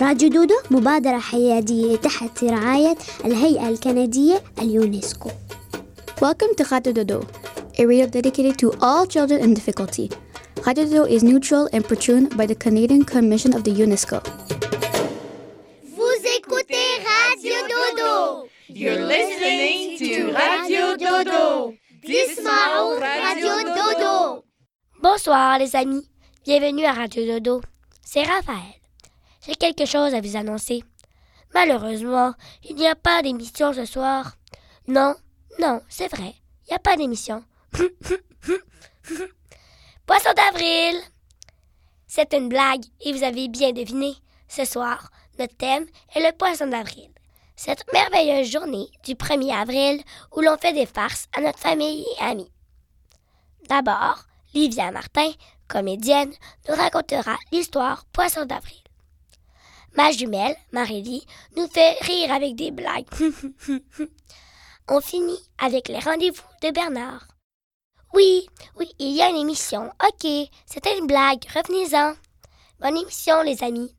راديو دودو مبادرة حيادية تحت رعاية الهيئة الكندية اليونسكو Welcome to Radio Dodo, a radio dedicated to all children in difficulty. Radio Dodo is neutral and patroned by the Canadian Commission of the UNESCO. Vous écoutez Radio Dodo. You're listening to Radio Dodo. Dismao Radio Dodo. Bonsoir les amis, bienvenue à Radio Dodo. C'est Raphaël. J'ai quelque chose à vous annoncer. Malheureusement, il n'y a pas d'émission ce soir. Non, non, c'est vrai, il n'y a pas d'émission. Poisson d'avril C'est une blague et vous avez bien deviné. Ce soir, notre thème est le poisson d'avril. Cette merveilleuse journée du 1er avril où l'on fait des farces à notre famille et amis. D'abord, Livia Martin, comédienne, nous racontera l'histoire Poisson d'avril. Ma jumelle, Marélie, nous fait rire avec des blagues. On finit avec les rendez-vous de Bernard. Oui, oui, il y a une émission. Ok, c'était une blague. Revenez-en. Bonne émission, les amis.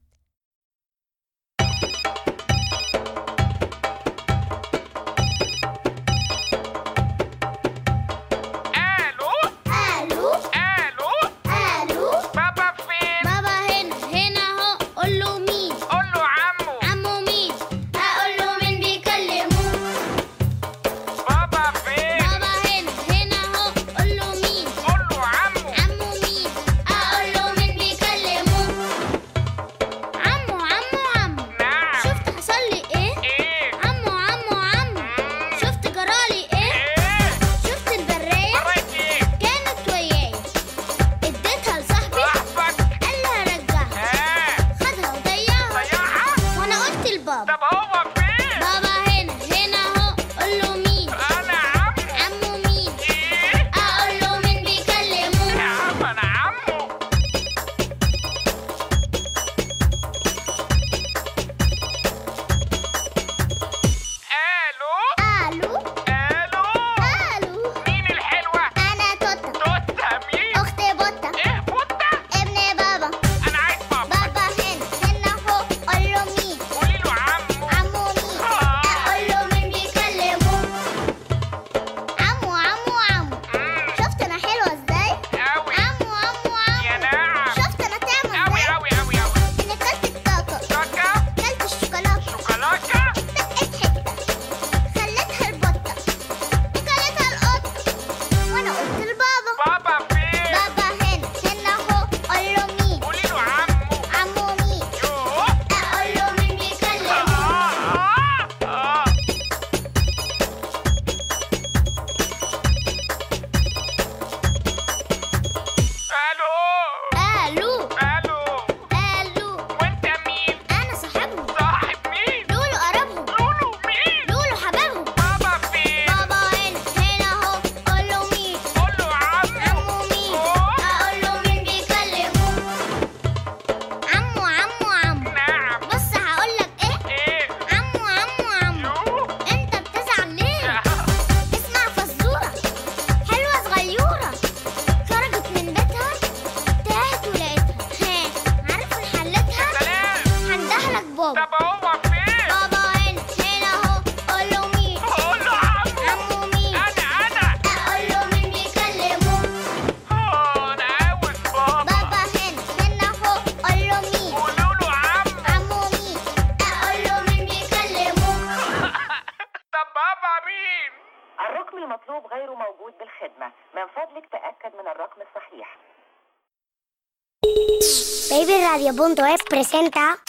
Radio.es presenta.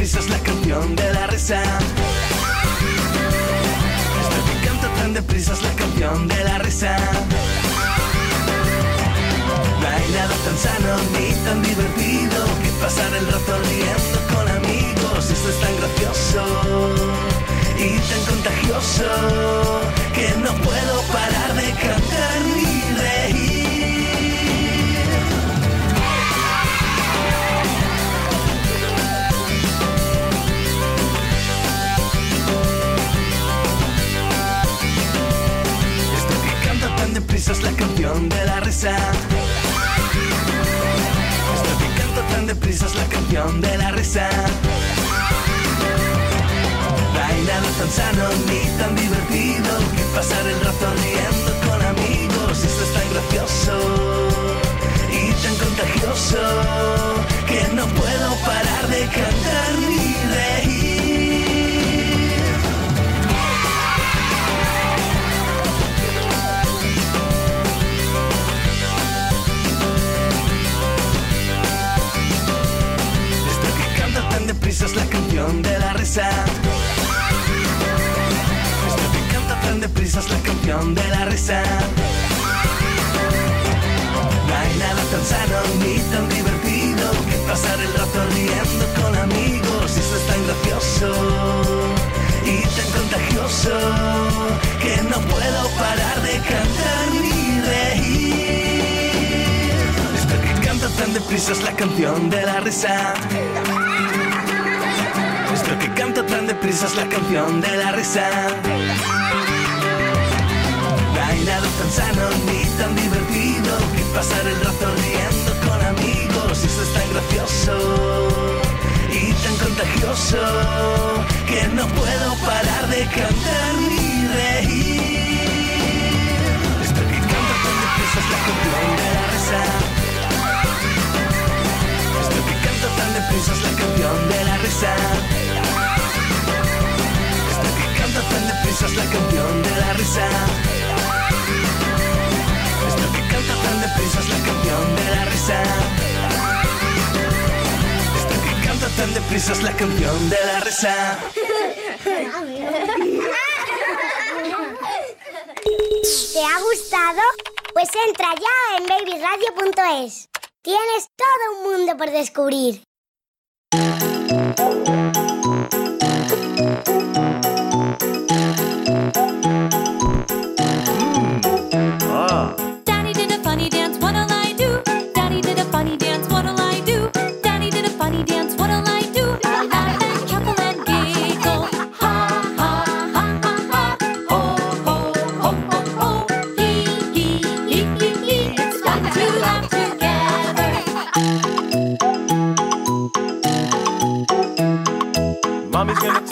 es la canción de la risa. Esta que canta tan deprisa es la canción de la risa tan sano ni tan divertido que pasar el rato riendo con amigos. Esto es tan gracioso y tan contagioso que no puedo parar de cantar ni reír. Esto que tan deprisa es la canción de la risa. La canción de la risa. No hay nada tan sano ni tan divertido que pasar el rato riendo con amigos. Esto es tan gracioso y tan contagioso que no puedo parar de cantar ni reír. Canción de la risa. Que canta tan deprisa es la canción de la risa. No hay nada tan sano ni tan divertido que pasar el rato riendo con amigos. Y esto es tan gracioso y tan contagioso que no puedo parar de cantar ni reír. Esto que canta tan deprisa es la canción de la risa. Canta tan deprisa es la canción de la risa. No hay nada tan sano ni tan divertido que pasar el rato riendo con amigos. Y esto es tan gracioso y tan contagioso que no puedo parar de cantar ni reír. Esto que canta tan deprisa es la canción de la risa. Esto que canta tan deprisa es la canción de la risa. Es la canción de la risa. Esto que canta tan deprisa es la canción de la risa. Esto que canta tan deprisa es la canción de la risa. ¿Te ha gustado? Pues entra ya en babyradio.es. Tienes todo un mundo por descubrir.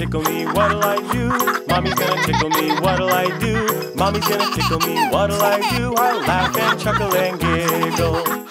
Tickle me, what'll I do? Mommy's gonna tickle me, what'll I do? Mommy's gonna tickle me, what'll I do? I'll laugh and chuckle and giggle.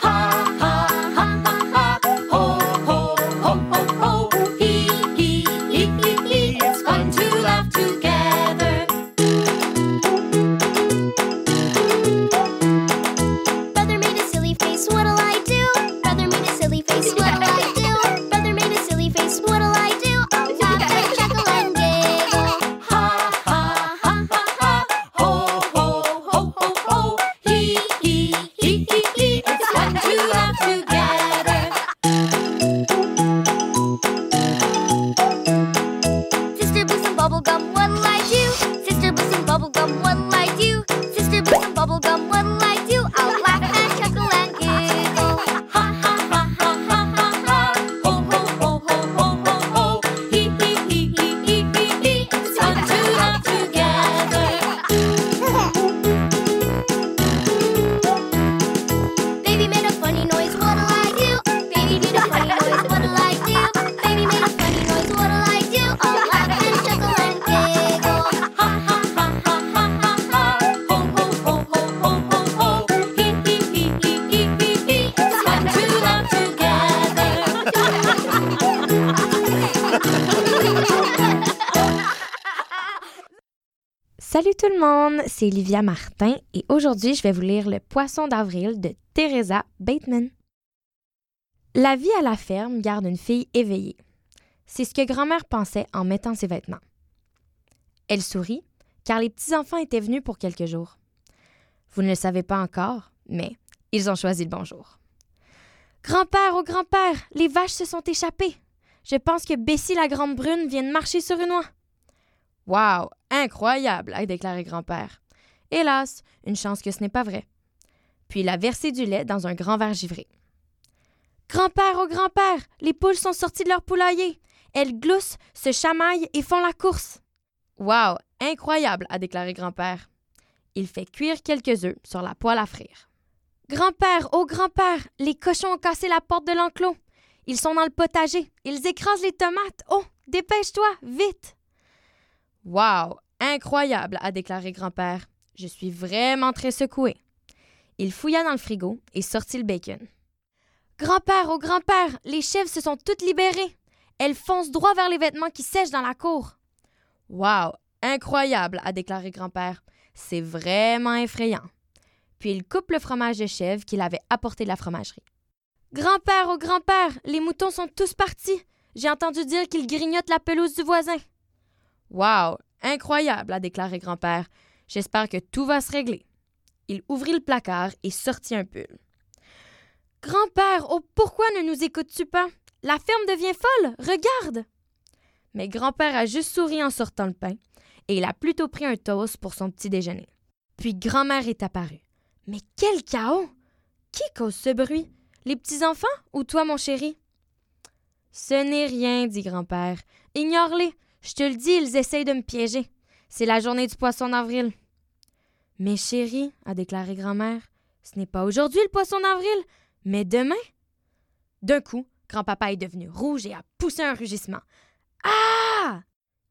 C'est Martin et aujourd'hui je vais vous lire Le Poisson d'avril de Teresa Bateman. La vie à la ferme garde une fille éveillée. C'est ce que grand-mère pensait en mettant ses vêtements. Elle sourit, car les petits-enfants étaient venus pour quelques jours. Vous ne le savez pas encore, mais ils ont choisi le bonjour. Grand-père, oh grand-père, les vaches se sont échappées. Je pense que Bessie la grande brune vient de marcher sur une oie. Wow, incroyable, a déclaré grand-père. Hélas, une chance que ce n'est pas vrai. Puis il a versé du lait dans un grand verre givré. Grand-père, oh grand-père, les poules sont sorties de leur poulailler. Elles gloussent, se chamaillent et font la course. Wow, incroyable, a déclaré grand-père. Il fait cuire quelques œufs sur la poêle à frire. Grand-père, oh grand-père, les cochons ont cassé la porte de l'enclos. Ils sont dans le potager. Ils écrasent les tomates. Oh, dépêche-toi, vite. Wow, incroyable, a déclaré grand-père. Je suis vraiment très secoué. Il fouilla dans le frigo et sortit le bacon. Grand-père, oh grand-père, les chèvres se sont toutes libérées. Elles foncent droit vers les vêtements qui sèchent dans la cour. Wow, incroyable, a déclaré grand-père. C'est vraiment effrayant. Puis il coupe le fromage de chèvre qu'il avait apporté de la fromagerie. Grand-père, oh grand-père, les moutons sont tous partis. J'ai entendu dire qu'ils grignotent la pelouse du voisin. Wow, incroyable, a déclaré grand-père. J'espère que tout va se régler. Il ouvrit le placard et sortit un pull. Grand-père, oh pourquoi ne nous écoutes-tu pas? La ferme devient folle, regarde! Mais grand-père a juste souri en sortant le pain, et il a plutôt pris un toast pour son petit déjeuner. Puis grand-mère est apparue. Mais quel chaos! Qui cause ce bruit? Les petits-enfants ou toi, mon chéri? Ce n'est rien, dit grand-père. Ignore-les. Je te le dis, ils essayent de me piéger. C'est la journée du poisson d'avril. Mais chérie, a déclaré grand-mère, ce n'est pas aujourd'hui le poisson d'avril, mais demain. D'un coup, grand-papa est devenu rouge et a poussé un rugissement. Ah!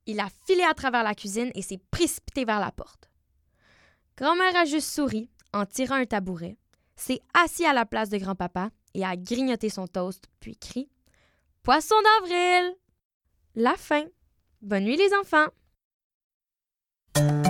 Il a filé à travers la cuisine et s'est précipité vers la porte. Grand-mère a juste souri en tirant un tabouret, s'est assis à la place de grand-papa et a grignoté son toast, puis crie Poisson d'avril! La fin. Bonne nuit, les enfants! Thank you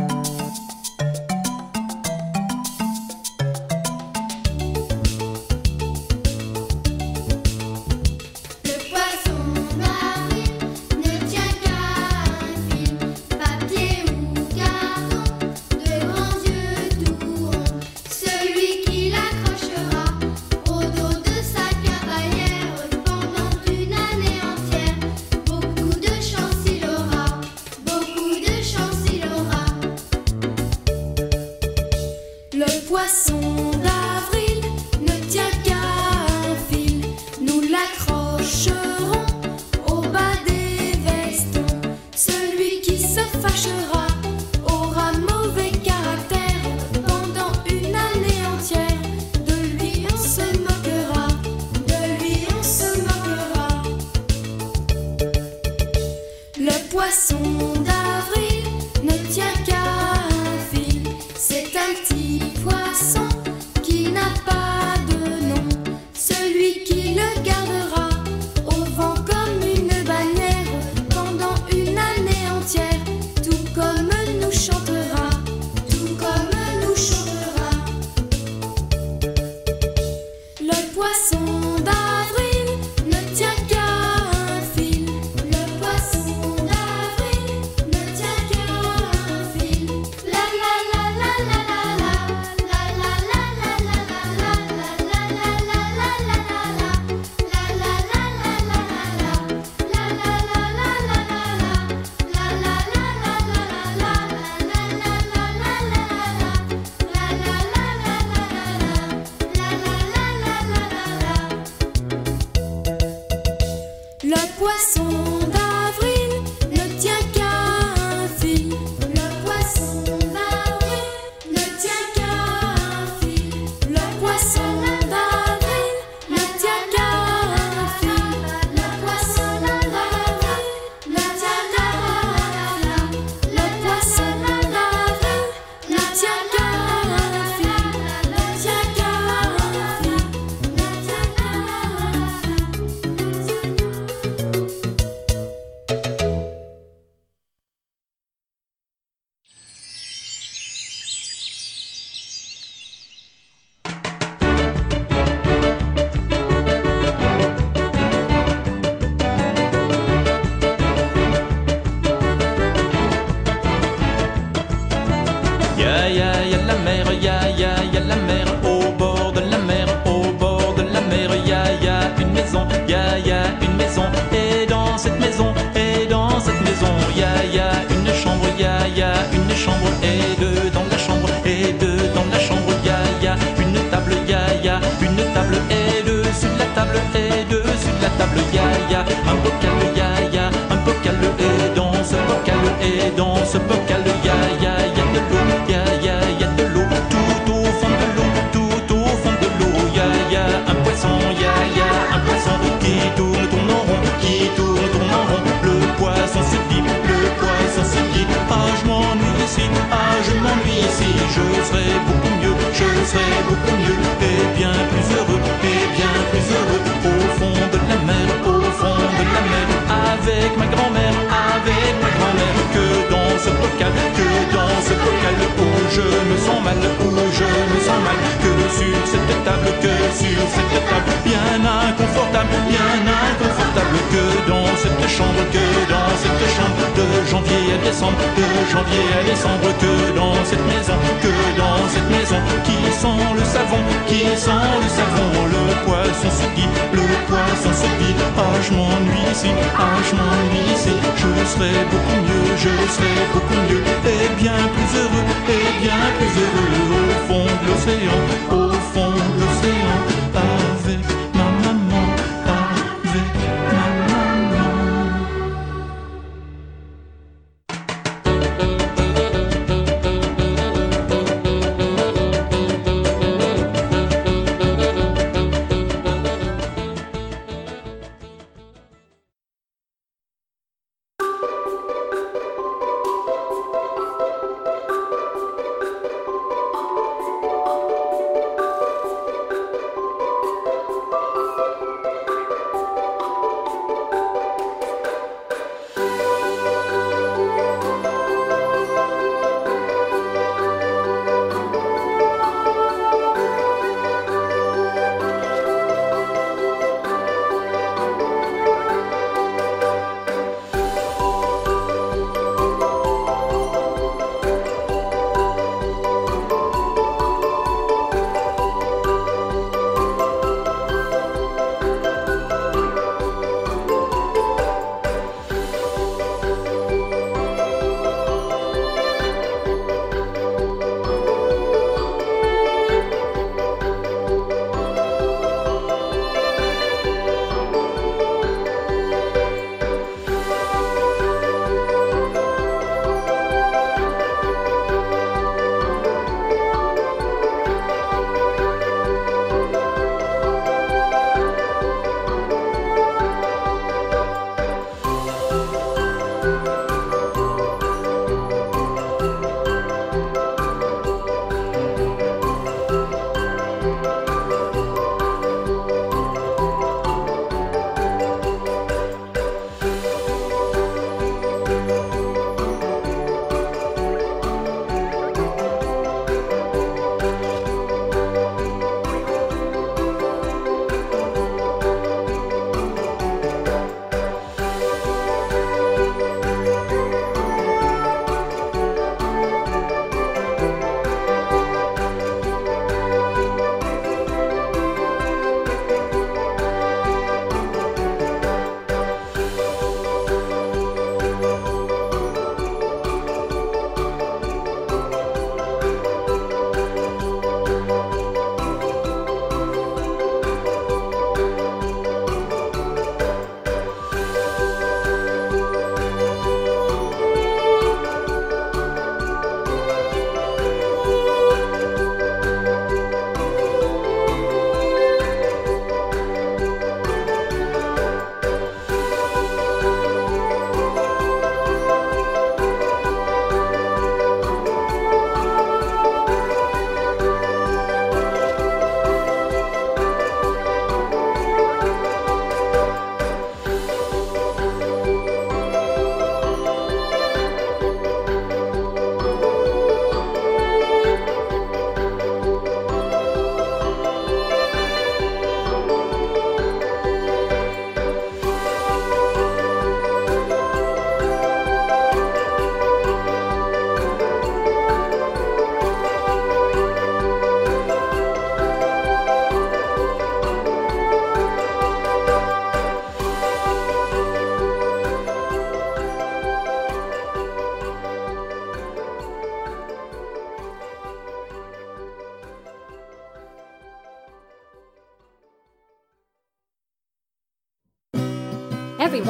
ya, un bocal de ya ya, un bocal de et danse, un bocal et danse, un bocal de ya ya, ya de l'eau, ya ya, ya de l'eau, tout au fond de l'eau, tout au fond de l'eau, ya ya, un poisson, ya ya, un poisson qui tourne, tourne en rond, qui tourne, tourne en rond, le poisson se dit, le poisson se dit, ah je m'ennuie ici, ah je m'ennuie ici, je serai beaucoup mieux, je serai beaucoup mieux, et bien plus heureux, et bien plus heureux au fond de la mer fond de la mer, avec ma grand-mère, avec ma grand-mère que ce bocal, que dans ce bocal où je me sens mal, où je me sens mal, que sur cette table, que sur cette table, bien inconfortable, bien inconfortable, que dans cette chambre, que dans cette chambre, de janvier à décembre, de janvier à décembre, que dans cette maison, que dans cette maison, qui sent le savon, qui sent le savon, le poisson se dit, le poisson se dit, ah je m'ennuie ici, ah je m'ennuie ici, je serai beaucoup mieux, je serai et bien plus heureux, et bien plus heureux au fond de l'océan,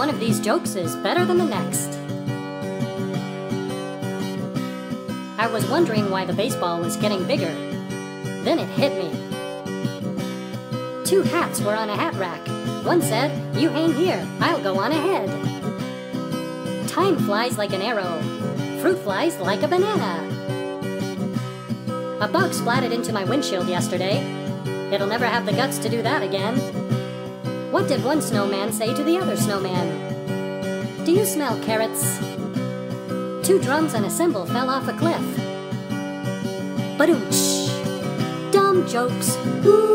one of these jokes is better than the next. I was wondering why the baseball was getting bigger. Then it hit me. Two hats were on a hat rack. One said, You hang here, I'll go on ahead. Time flies like an arrow. Fruit flies like a banana. A bug splatted into my windshield yesterday. It'll never have the guts to do that again. What did one snowman say to the other snowman? Do you smell carrots? Two drums and a cymbal fell off a cliff. Badoonch! Dum dumb jokes. Ooh,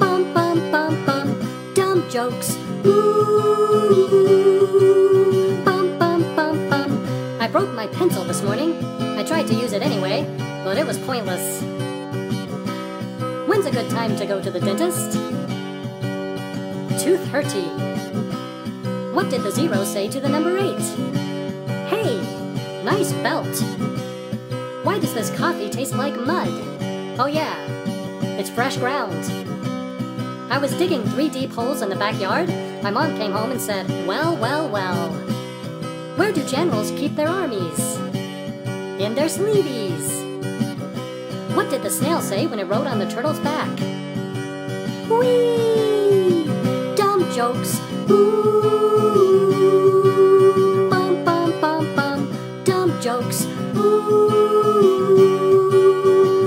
bum bum bum bum, dumb jokes. Ooh, bum bum bum bum. I broke my pencil this morning. I tried to use it anyway, but it was pointless. When's a good time to go to the dentist? Tooth hurty. What did the zero say to the number eight? Hey, nice belt. Why does this coffee taste like mud? Oh, yeah, it's fresh ground. I was digging three deep holes in the backyard. My mom came home and said, Well, well, well. Where do generals keep their armies? In their sleeveys. What did the snail say when it rode on the turtle's back? Whee! Dumb jokes. Ooh, bum bum bum bum. Dumb jokes. Ooh,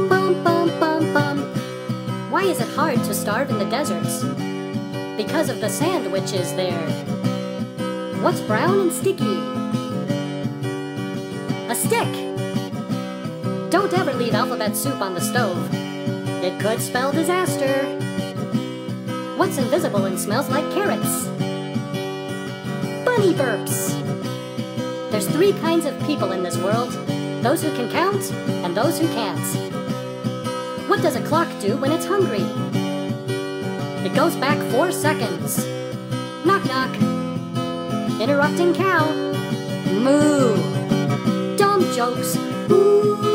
bum bum bum bum. Why is it hard to starve in the deserts? Because of the sandwiches there. What's brown and sticky? A stick. Don't ever leave alphabet soup on the stove. It could spell disaster. What's invisible and smells like carrots? Bunny burps. There's three kinds of people in this world those who can count and those who can't. What does a clock do when it's hungry? It goes back four seconds. Knock knock. Interrupting cow. Moo. Dumb jokes. Ooh,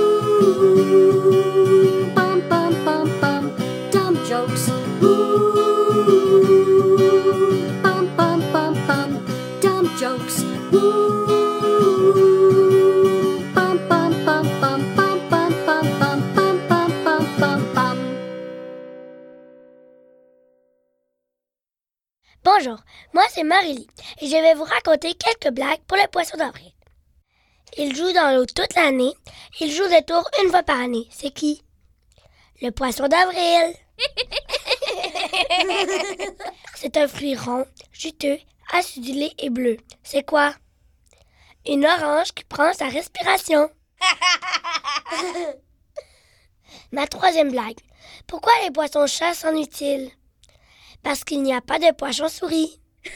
Bonjour, moi c'est Marie-Lie et je vais vous raconter quelques blagues pour le poisson d'avril. Il joue dans l'eau toute l'année. Il joue des tours une fois par année. C'est qui? Le poisson d'avril. C'est un fruit rond, juteux, acidulé et bleu. C'est quoi? Une orange qui prend sa respiration. Ma troisième blague. Pourquoi les poissons chats s'ennuient-ils? Parce qu'il n'y a pas de poisson souris.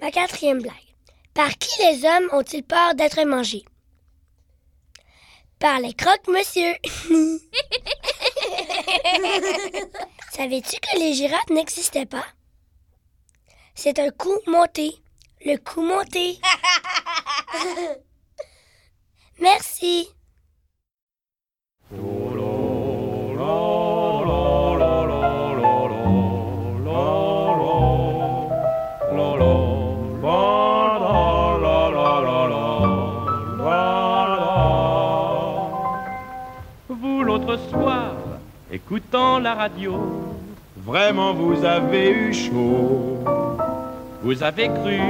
Ma quatrième blague. Par qui les hommes ont-ils peur d'être mangés? Par les croque-monsieur. Savais-tu que les girafes n'existaient pas? C'est un coup monté. Le coup monté. Merci. L'autre soir, écoutant la radio, vraiment vous avez eu chaud. Vous avez cru,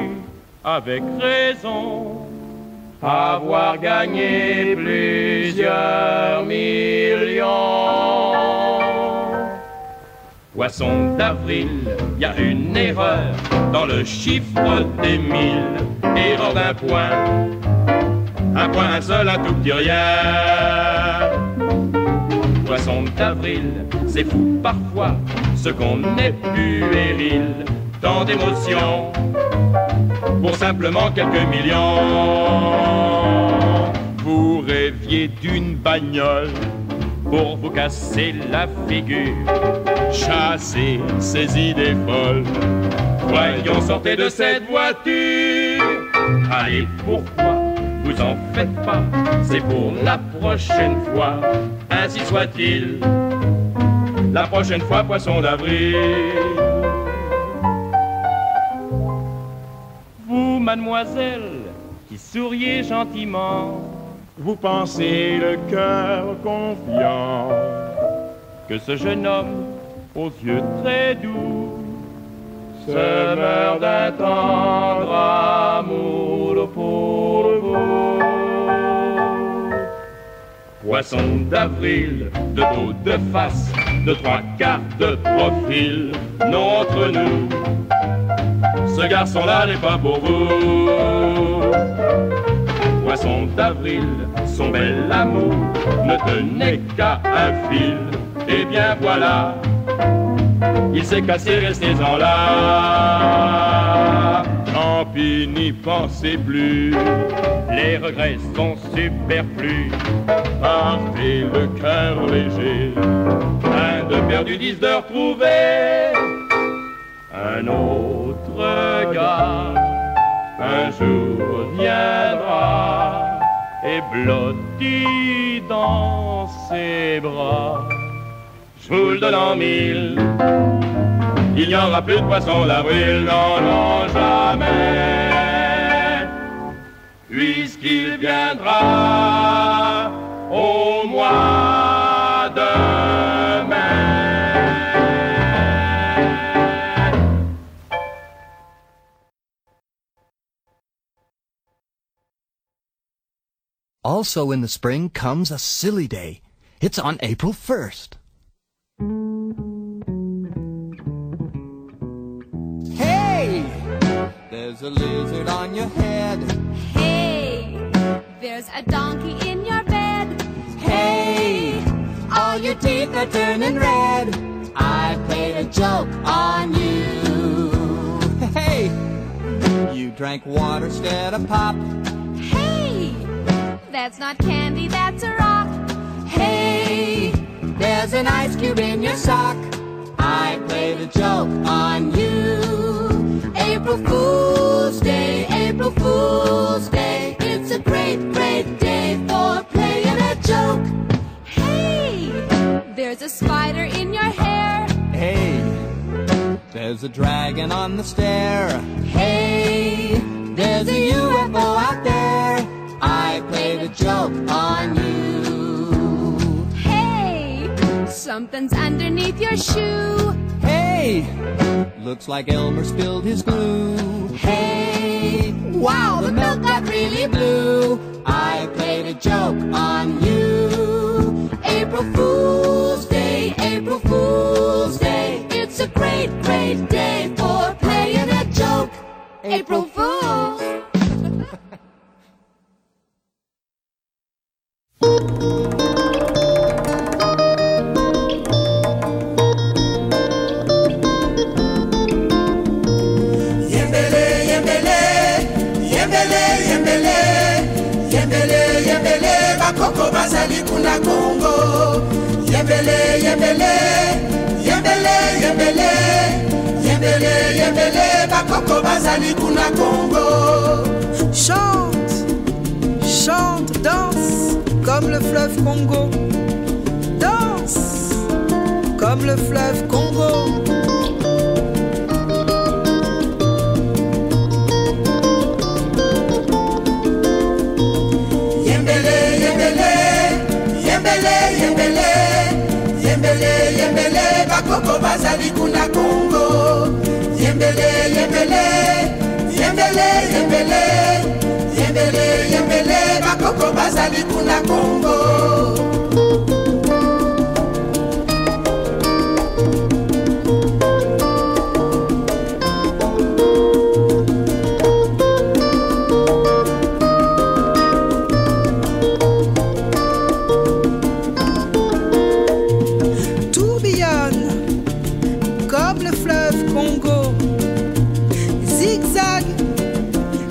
avec raison, avoir gagné plusieurs millions. Poisson d'avril, y a une erreur dans le chiffre des mille. Erreur d'un point, un point, un seul, un tout petit rien. Poisson d'avril, c'est fou parfois, ce qu'on est puéril, tant d'émotions, pour simplement quelques millions. Vous rêviez d'une bagnole pour vous casser la figure, chasser ces idées folles. Voyons, sortez de cette voiture. Allez, pourquoi vous en faites pas? C'est pour la prochaine fois, ainsi soit-il. La prochaine fois, poisson d'avril. Vous, mademoiselle, qui souriez gentiment, vous pensez le cœur confiant que ce jeune homme aux yeux très doux se meurt d'un tendre amour pour Poisson d'avril, de dos de face, de trois quarts de profil, non entre nous. Ce garçon-là n'est pas pour vous. Poisson d'avril, son bel amour ne tenait qu'à un fil. Et bien voilà, il s'est cassé resté en là. Tant pis, n'y pensez plus, les regrets sont superflus. Partez le cœur léger, un de perdu, dix de retrouvé. Un autre gars, un jour viendra et blotti dans ses bras. Je vous mille. Il n'y aura plus de d'avril, non, non, jamais. Puisqu'il viendra au mois de mai. Also in the spring comes a silly day. It's on April 1st. There's a lizard on your head. Hey, there's a donkey in your bed. Hey! All your teeth are turning red. I played a joke on you. Hey! You drank water instead of pop. Hey, that's not candy, that's a rock. Hey! There's an ice cube in your sock. I played a joke on you. April Fool's Day, April Fool's Day. It's a great, great day for playing a joke. Hey, there's a spider in your hair. Hey, there's a dragon on the stair. Hey, there's a UFO out there. I played a joke on you. Hey, something's underneath your shoe. Hey, looks like Elmer spilled his glue. Hey, wow, the milk got really blue. I played a joke on you. April Fool's Day, April Fool's Day. It's a great, great day for playing a joke. April Fool's. Bazali kuna Congo. Chante, chante, danse comme le fleuve Congo. Danse comme le fleuve Congo. Yembele, yembele, yembele, yembele, yembele, yembele, bakoko bazali kuna Congo. Yembele, yembele, yembele, yembele, yembele, yembele, bakoko bazali kuna Congo.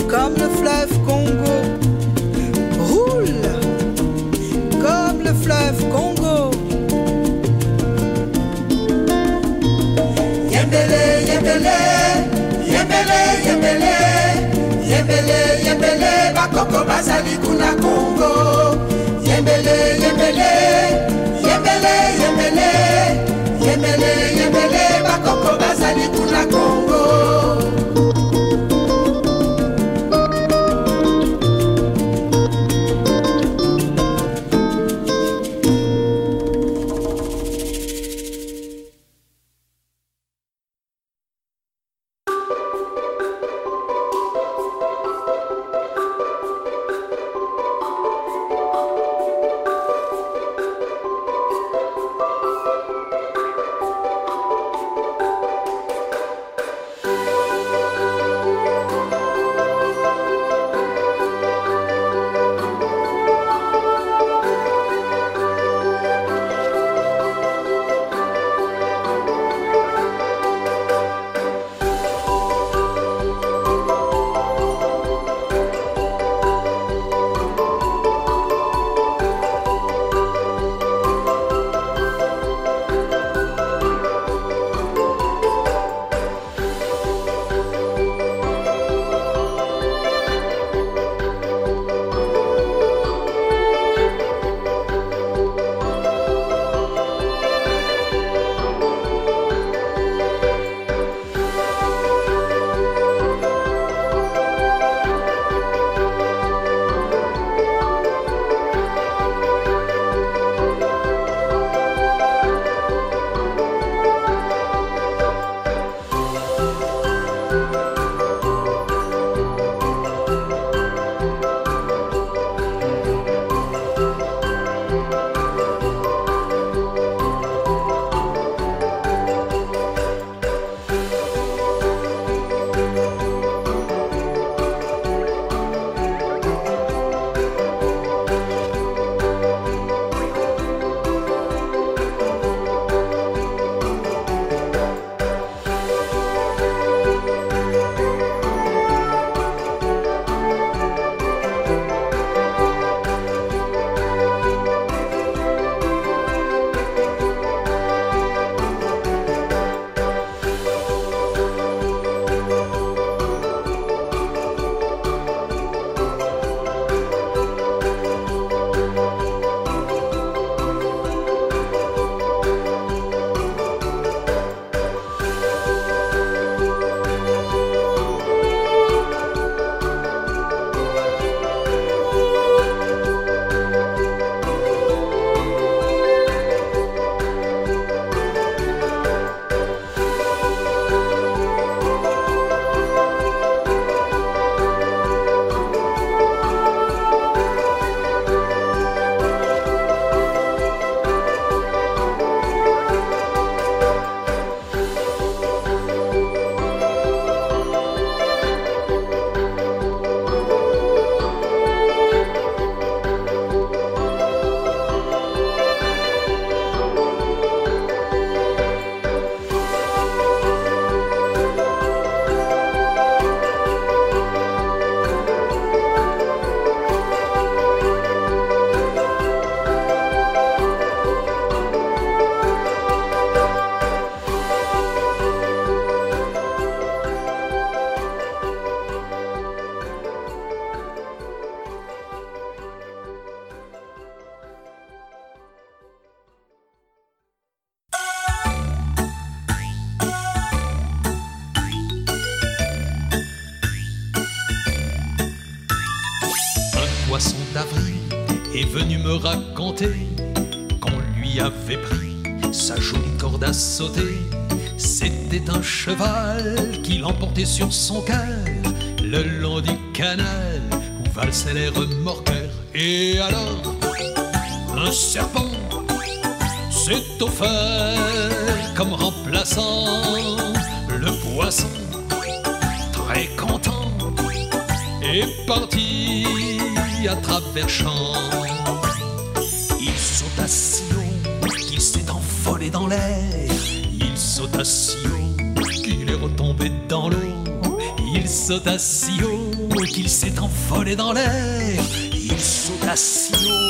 Comme le fleuve Congo, roule comme le fleuve Congo. Yembele, yembele, yembele, yembele, yembele, yembele, bakoko bazali kuna Congo. Yembele, yembele, yembele, yembele, si haut qu'il s'est envolé dans l'air. Il sauta si haut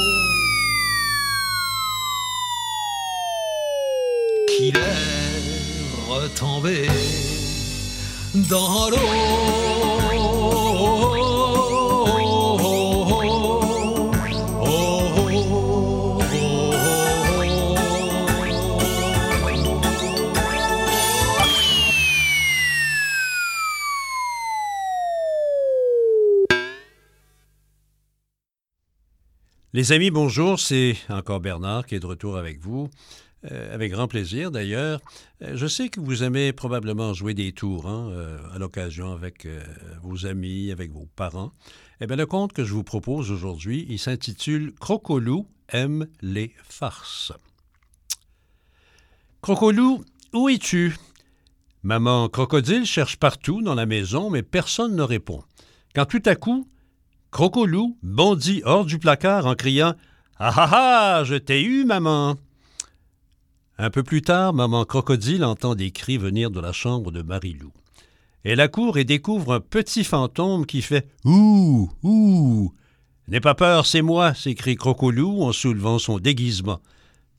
qu'il est retombé dans Les amis, bonjour, c'est encore Bernard qui est de retour avec vous. Euh, avec grand plaisir d'ailleurs. Euh, je sais que vous aimez probablement jouer des tours hein, euh, à l'occasion avec vos amis, avec vos parents. Eh bien, le conte que je vous propose aujourd'hui, il s'intitule Crocolou aime les farces. Crocolou, où es-tu? Maman Crocodile cherche partout dans la maison, mais personne ne répond. Quand tout à coup, Crocolou bondit hors du placard en criant Ah ah ah, je t'ai eu, maman! Un peu plus tard, maman Crocodile entend des cris venir de la chambre de Marilou. Elle accourt et découvre un petit fantôme qui fait Ouh, ouh. N'aie pas peur, c'est moi, s'écrie Crocolou en soulevant son déguisement.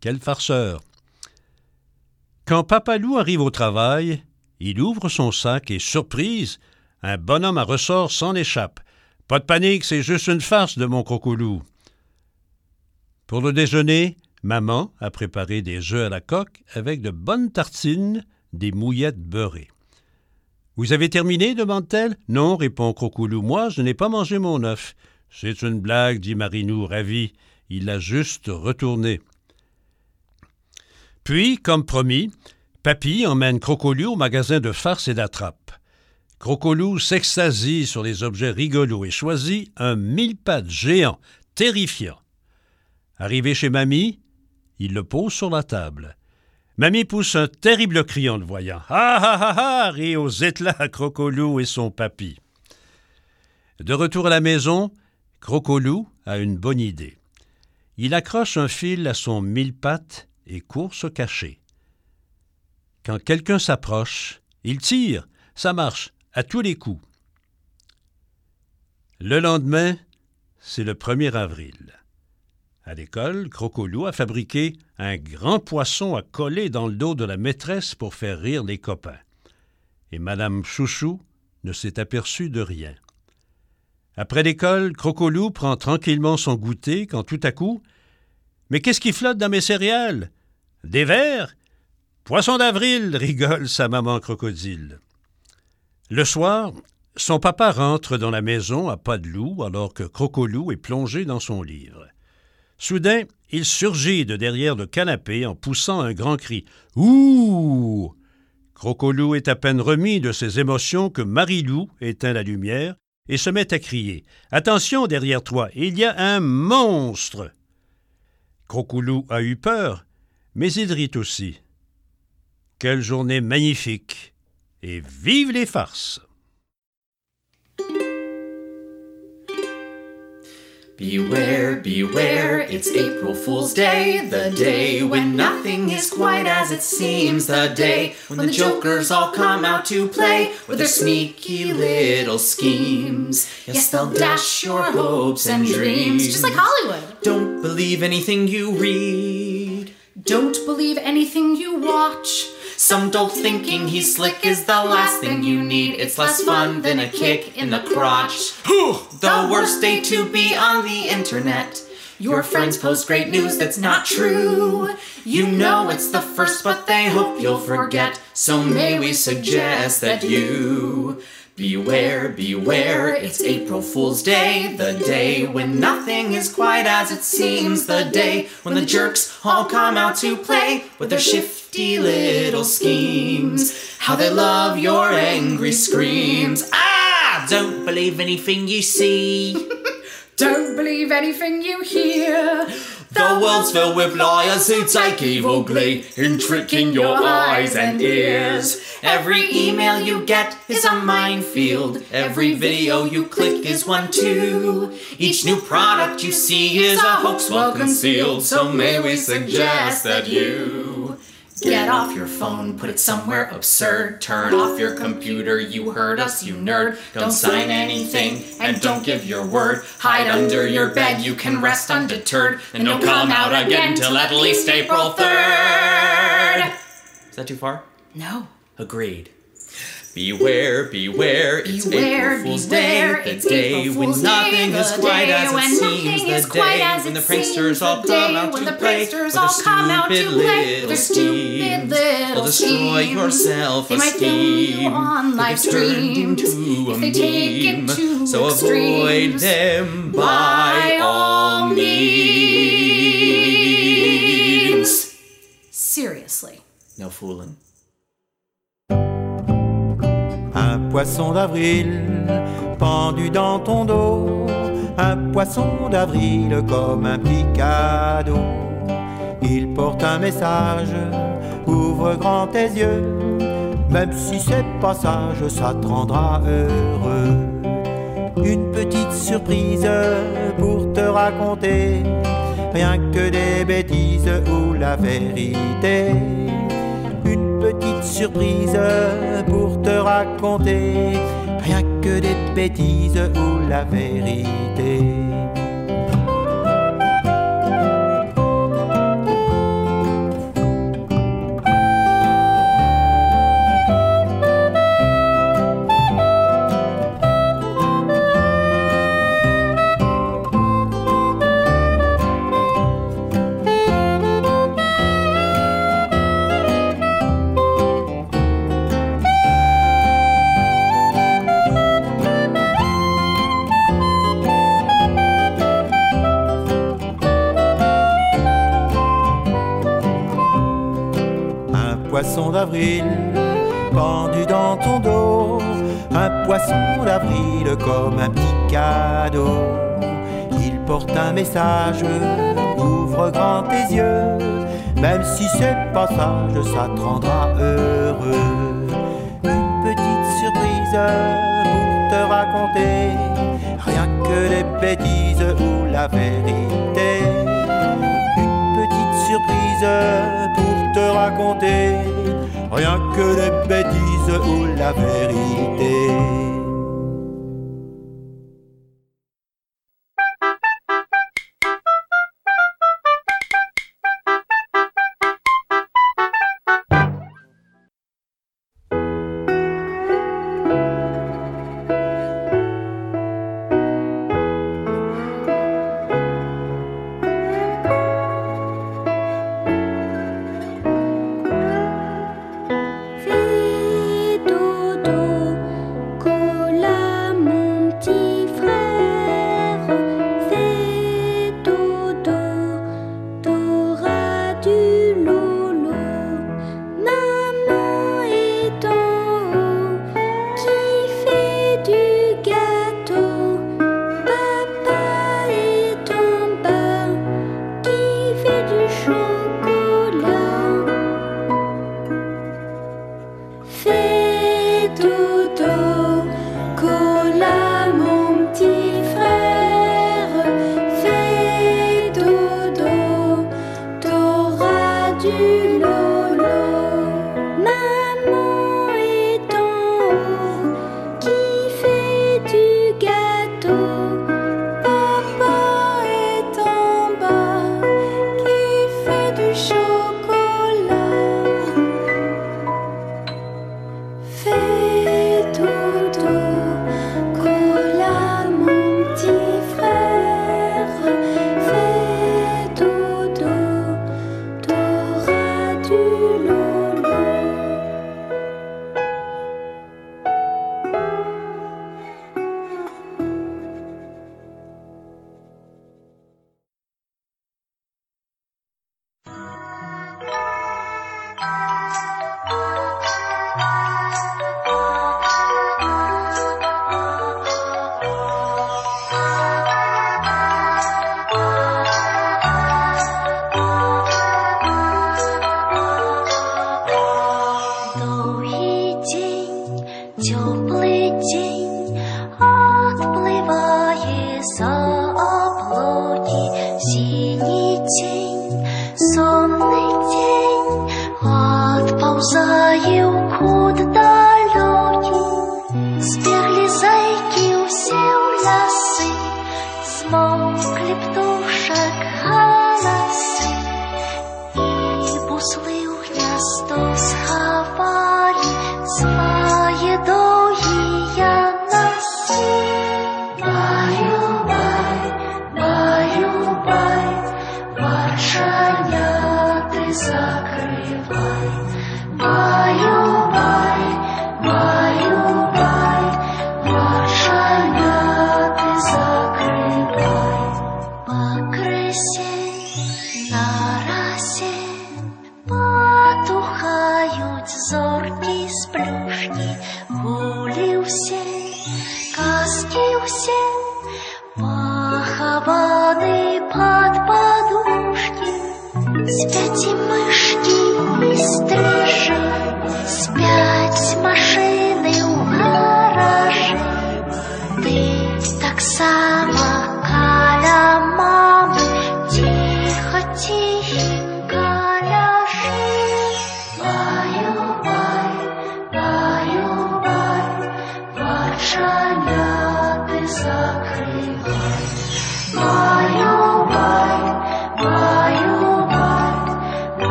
Quel farceur! Quand Papalou arrive au travail, il ouvre son sac et, surprise, un bonhomme à ressort s'en échappe. Pas de panique, c'est juste une farce de mon Crocolou. Pour le déjeuner, Maman a préparé des œufs à la coque avec de bonnes tartines, des mouillettes beurrées. Vous avez terminé? demande-t-elle. Non, répond Crocoulou. Moi, je n'ai pas mangé mon œuf. C'est une blague, dit Marinou, ravi. Il l'a juste retourné. Puis, comme promis, Papy emmène Crocolou au magasin de farce et d'attrape. Crocolou s'extasie sur les objets rigolos et choisit un mille pattes géant, terrifiant. Arrivé chez Mamie, il le pose sur la table. Mamie pousse un terrible cri en le voyant. Ah ah ah ah rit aux éclats Crocolou et son papy. De retour à la maison, Crocolou a une bonne idée. Il accroche un fil à son mille pattes et court se cacher. Quand quelqu'un s'approche, il tire. Ça marche à tous les coups. Le lendemain, c'est le 1er avril. À l'école, Crocolou a fabriqué un grand poisson à coller dans le dos de la maîtresse pour faire rire les copains. Et Madame Chouchou ne s'est aperçue de rien. Après l'école, Crocolou prend tranquillement son goûter quand tout à coup Mais qu'est-ce qui flotte dans mes céréales? Des vers Poisson d'avril rigole sa maman crocodile. Le soir, son papa rentre dans la maison à pas de loup alors que Crocolou est plongé dans son livre. Soudain, il surgit de derrière le canapé en poussant un grand cri. Ouh Crocolou est à peine remis de ses émotions que Marilou éteint la lumière et se met à crier. Attention derrière toi, il y a un monstre. Crocolou a eu peur, mais il rit aussi. Quelle journée magnifique et vive les farces. Beware, beware, it's April Fool's Day, the day when nothing is quite as it seems, the day when the jokers all come out to play with their sneaky little schemes. Yes, they'll dash your hopes and dreams. Just like Hollywood. Don't believe anything you read. Don't believe anything you watch. Some dolt thinking he's slick is the last thing you need. It's less fun than a kick in the crotch. the worst day to be on the internet. Your friends post great news that's not true. You know it's the first, but they hope you'll forget. So may we suggest that you Beware, beware, it's April Fool's Day, the day when nothing is quite as it seems, the day when the jerks all come out to play with their shifty little schemes. How they love your angry screams. Ah! Don't believe anything you see. Don't believe anything you hear. The world's filled with liars who take evil glee in tricking your eyes and ears. Every email you get is a minefield. Every video you click is one too. Each new product you see is a hoax well concealed. So may we suggest that you get off your phone, put it somewhere absurd. Turn off your computer. You heard us, you nerd. Don't sign anything and don't give your word. Hide under your bed. You can rest undeterred and don't come out again till at least April 3rd. Is that too far? No. Agreed. Beware, beware, it's beware, April Fool's beware, Day, the day when nothing day, is quite as it seems, the day when the pranksters all come out to play, with their stupid little schemes, will destroy yourself a scheme, if they take into to meme, so avoid them by all means. Seriously. No fooling. Poisson d'avril pendu dans ton dos, un poisson d'avril comme un petit cadeau. Il porte un message, ouvre grand tes yeux, même si c'est pas sage, ça te rendra heureux. Une petite surprise pour te raconter, rien que des bêtises ou la vérité surprise pour te raconter rien que des bêtises ou la vérité. Pendu dans ton dos, un poisson d'avril comme un petit cadeau. Il porte un message, ouvre grand tes yeux, même si c'est pas sage, ça te rendra heureux. Une petite surprise pour te raconter, rien que des bêtises ou la vérité. Une petite surprise pour te raconter, rien que des bêtises ou la vérité. смолкли птушек голосы, и буслы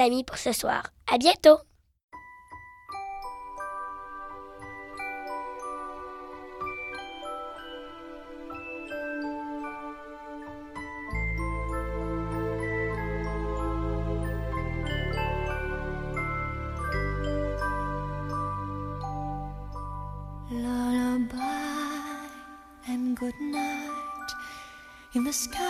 Amis, pour ce soir. À bientôt! Good night. In the sky,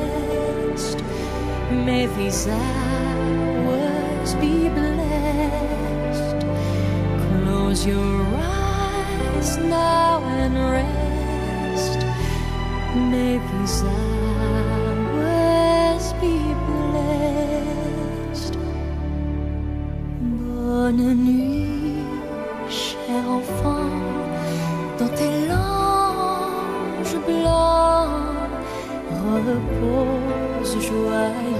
May these hours be blessed. Close your eyes now and rest. May these hours be blessed. Bonne nuit, cher enfant, dans tes langes blancs, repose joyeux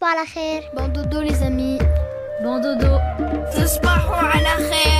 Bon pas les amis. Bon Bandodo. C'est pas quoi à la chair?